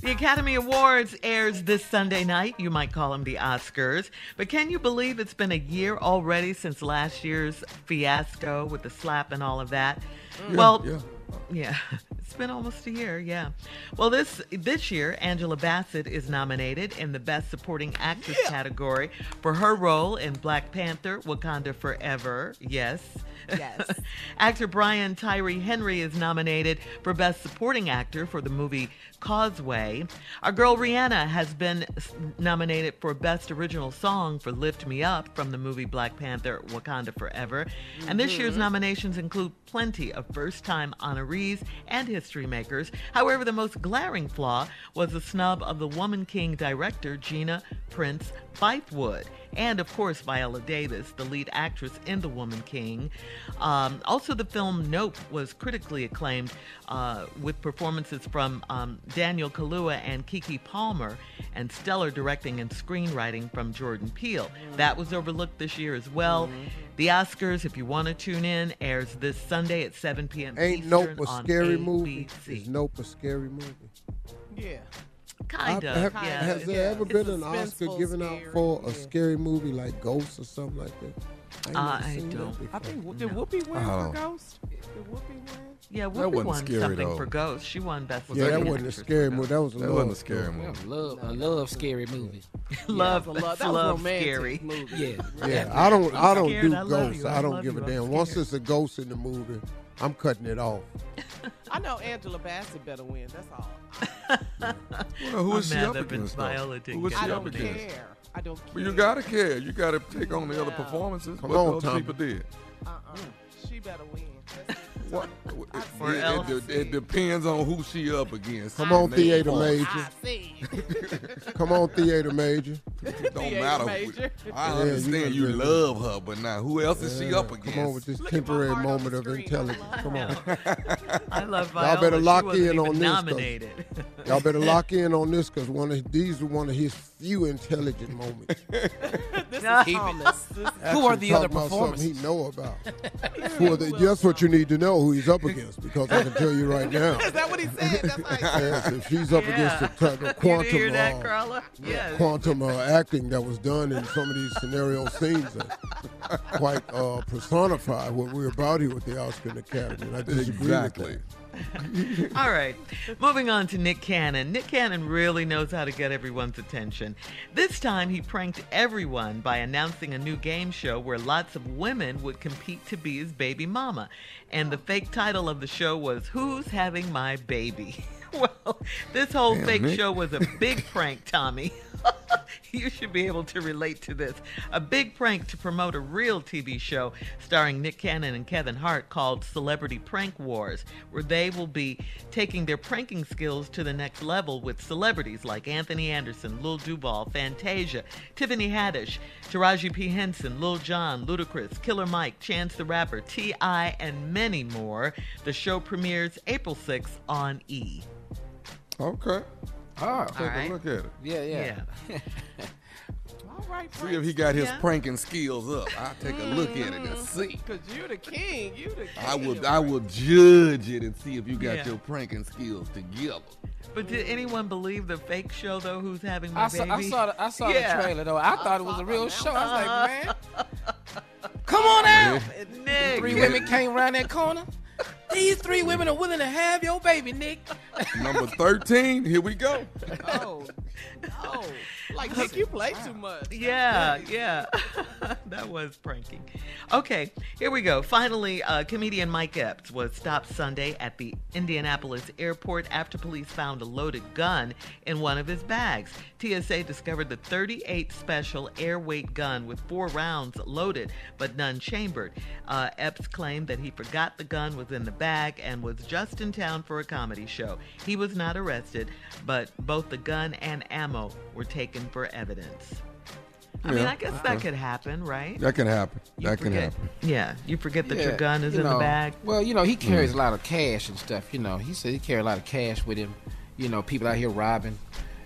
The Academy Awards airs this Sunday night. You might call them the Oscars. But can you believe it's been a year already since last year's fiasco with the slap and all of that? Yeah, well, yeah. yeah. It's been almost a year, yeah. Well, this this year, Angela Bassett is nominated in the Best Supporting Actress category for her role in Black Panther: Wakanda Forever. Yes. Yes. Actor Brian Tyree Henry is nominated for Best Supporting Actor for the movie Causeway. Our girl Rihanna has been nominated for Best Original Song for Lift Me Up from the movie Black Panther Wakanda Forever. And this year's Mhm. nominations include plenty of first time honorees and history makers. However, the most glaring flaw was the snub of the Woman King director Gina Prince Bythewood. And of course, Viola Davis, the lead actress in The Woman King. Um, also, the film Nope was critically acclaimed uh, with performances from um, Daniel Kaluuya and Keke Palmer, and stellar directing and screenwriting from Jordan Peele. That was overlooked this year as well. The Oscars, if you want to tune in, airs this Sunday at 7 p.m. Ain't Eastern Nope a scary ABC. movie? Is Nope a scary movie? Yeah. Kind I- of. have- yeah. Has there ever It's been an Oscar suspenseful, given out scary, for a yeah. scary movie like Ghost or something like that? ain't Uh, I don't. I think did Whoopi win Oh. for Ghost? Did Whoopi win? Yeah, Whoopi wasn't won scary, something though. for Ghost. She won Best Yeah, that wasn't a scary movie. That was a That love wasn't a scary movie. Love, a love scary movie. Love, that was a love, that's that love scary. movie. Yeah. Yeah, I don't. I don't scared. do I ghosts. you. I I don't give a you. I'm damn. Once scared. it's a ghost in the movie, I'm cutting it off. I know Angela Bassett better win. That's all. Well, who I'm is she up against? though? Viola didn't Who is she I up don't against? care. I don't care. Well, you gotta care. You gotta take on the other performances. Come what on, those Tommy. people did. Uh-uh. She better win. That's it. What? Or it, it, it depends on who she up against. Come on, theater major. I see. Come on, theater major. It don't Theater matter. major. who- I Yeah, understand you you, love her, but now who else is she up against? Come on with this Look temporary moment of intelligence. Come on. I love Y'all better lock in on this. Nominated. Y'all better lock in on this because one of these are one of his few intelligent moments. this No. is Thomas. This Who are the other talking about something he know about. who are the, that's what you need to know who he's up against because I can tell you right now. Is that what he said? That's how he said it. Yes, if she's up against the, t- the quantum, didn't hear that, uh, Yes. quantum uh, acting that was done in some of these scenario scenes that quite uh, personify what we're about here with the Oscar and Academy. And I disagree Exactly. with All right. Moving on to Nick Cannon. Nick Cannon really knows how to get everyone's attention. This time he pranked everyone by announcing a new game show where lots of women would compete to be his baby mama. And the fake title of the show was Who's Having My Baby? Well, this whole Damn, fake Nick. show was a big prank, Tommy. you should be able to relate to this. A big prank to promote a real TV show starring Nick Cannon and Kevin Hart called Celebrity Prank Wars, where they will be taking their pranking skills to the next level with celebrities like Anthony Anderson, Lil Duval, Fantasia, Tiffany Haddish, Taraji P. Henson, Lil Jon, Ludacris, Killer Mike, Chance the Rapper, T.I., and many more. The show premieres April 6th on E! Okay. Oh, Take All a right. look at it. yeah, yeah. Yeah. All right, See if he got his Yeah. pranking skills up. I'll take a look at it and mm. see. Cause you the king. You the king. I will I will judge it and see if you got Yeah. your pranking skills together. But did anyone believe the fake show though? Who's having my I saw, baby? I saw, the, I saw Yeah. the trailer though. I, thought it was a real show. I was like, man, come on out. Nick. Three women came around that corner. These three women are willing to have your baby, Nick. Number 13, here we go. Oh, no. Like Nick, you play too much. Yeah, yeah. that was pranking. Okay, here we go. Finally, uh, comedian Mike Epps was stopped Sunday at the Indianapolis airport after police found a loaded gun in one of his bags. TSA discovered the 38 special airweight gun with four rounds loaded but none chambered. Uh, Epps claimed that he forgot the gun was in the bag and was just in town for a comedy show. He was not arrested, but both the gun and ammo were taken for evidence. I mean, I guess that could happen, right? That can happen. You that can happen. Yeah, you forget that your gun is you in the bag. Well, you know, he carries Mm. a lot of cash and stuff. You know, he said he carried a lot of cash with him. You know, people out here robbing.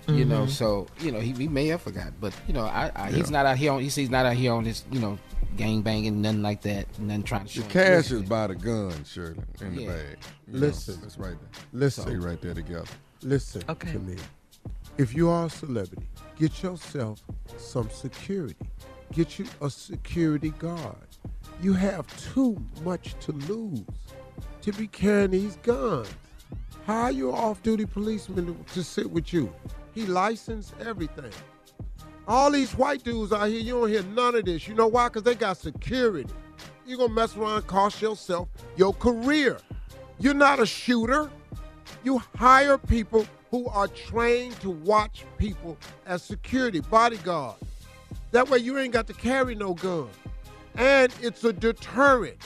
You know, Mhm. so you know he, he may have forgot, but you know, I, I he's not out here on. He says he's not out here on this. You know, gang banging, nothing like that, nothing trying to. Shoot. The cash him. is by the gun, Shirley, in the bag. You know, Listen. that's right there. Listen. Stay right there together. Listen Okay. to me. If you are a celebrity, get yourself some security. Get you a security guard. You have too much to lose to be carrying these guns. Hire your off-duty policeman to, sit with you. He licensed everything. All these white dudes out here, you don't hear none of this. You know why? Because they got security. You're going to mess around and cost yourself your career. You're not a shooter. You hire people who are trained to watch people as security bodyguards. That way you ain't got to carry no gun. And it's a deterrent.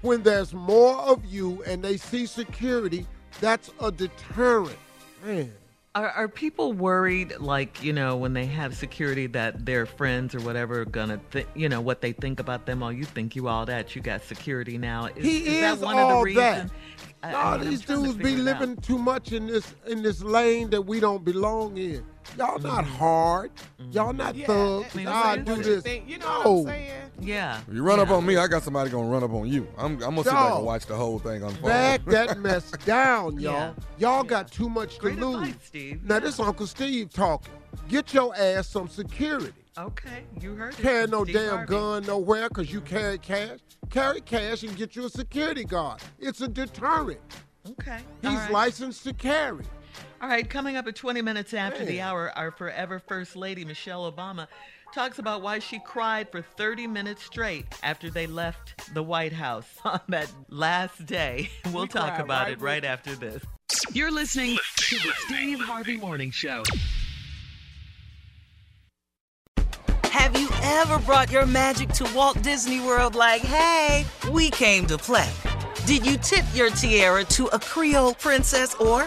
When there's more of you and they see security, that's a deterrent. Man. Are, are people worried, like you know, when they have security, that their friends or whatever are gonna, th- you know, what they think about them? Oh, you think you all that? You got security now. Is, He is that is one all of the reasons? that. I- No, I mean, these dudes be it out. living too much in this in this lane that we don't belong in. Y'all not Mm-hmm. hard. Y'all not Yeah, thugs. that- I that's do this. think- You know no. what I'm saying? Yeah. If you run up on me, I got somebody gonna run up on you. I'm, I'm gonna sit back Dog. and watch the whole thing unfold. Back that mess down, y'all. Yeah. Y'all got too much to lose. advice, Steve. Now Yeah. this Uncle Steve talking. Get your ass some security. Okay, you heard it. Carry from no Steve damn Harvey. gun nowhere because you carry cash. Carry cash and get you a security guard. It's a deterrent. Okay. He's all right. licensed to carry. All right, coming up at 20 minutes after the hour, our forever First Lady, Michelle Obama, talks about why she cried for 30 minutes straight after they left the White House on that last day. We'll We talk cried about right it right after this. You're listening to the Steve Harvey Morning Show. Have you ever brought your magic to Walt Disney World like, hey, we came to play? Did you tip your tiara to a Creole princess or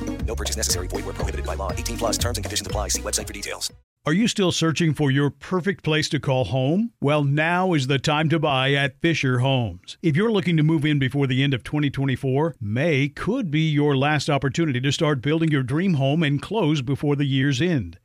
No purchase necessary. Void where prohibited by law. 18 plus terms and conditions apply. See website for details. Are you still searching for your perfect place to call home? Well, now is the time to buy at Fisher Homes. If you're looking to move in before the end of 2024, May could be your last opportunity to start building your dream home and close before the year's end.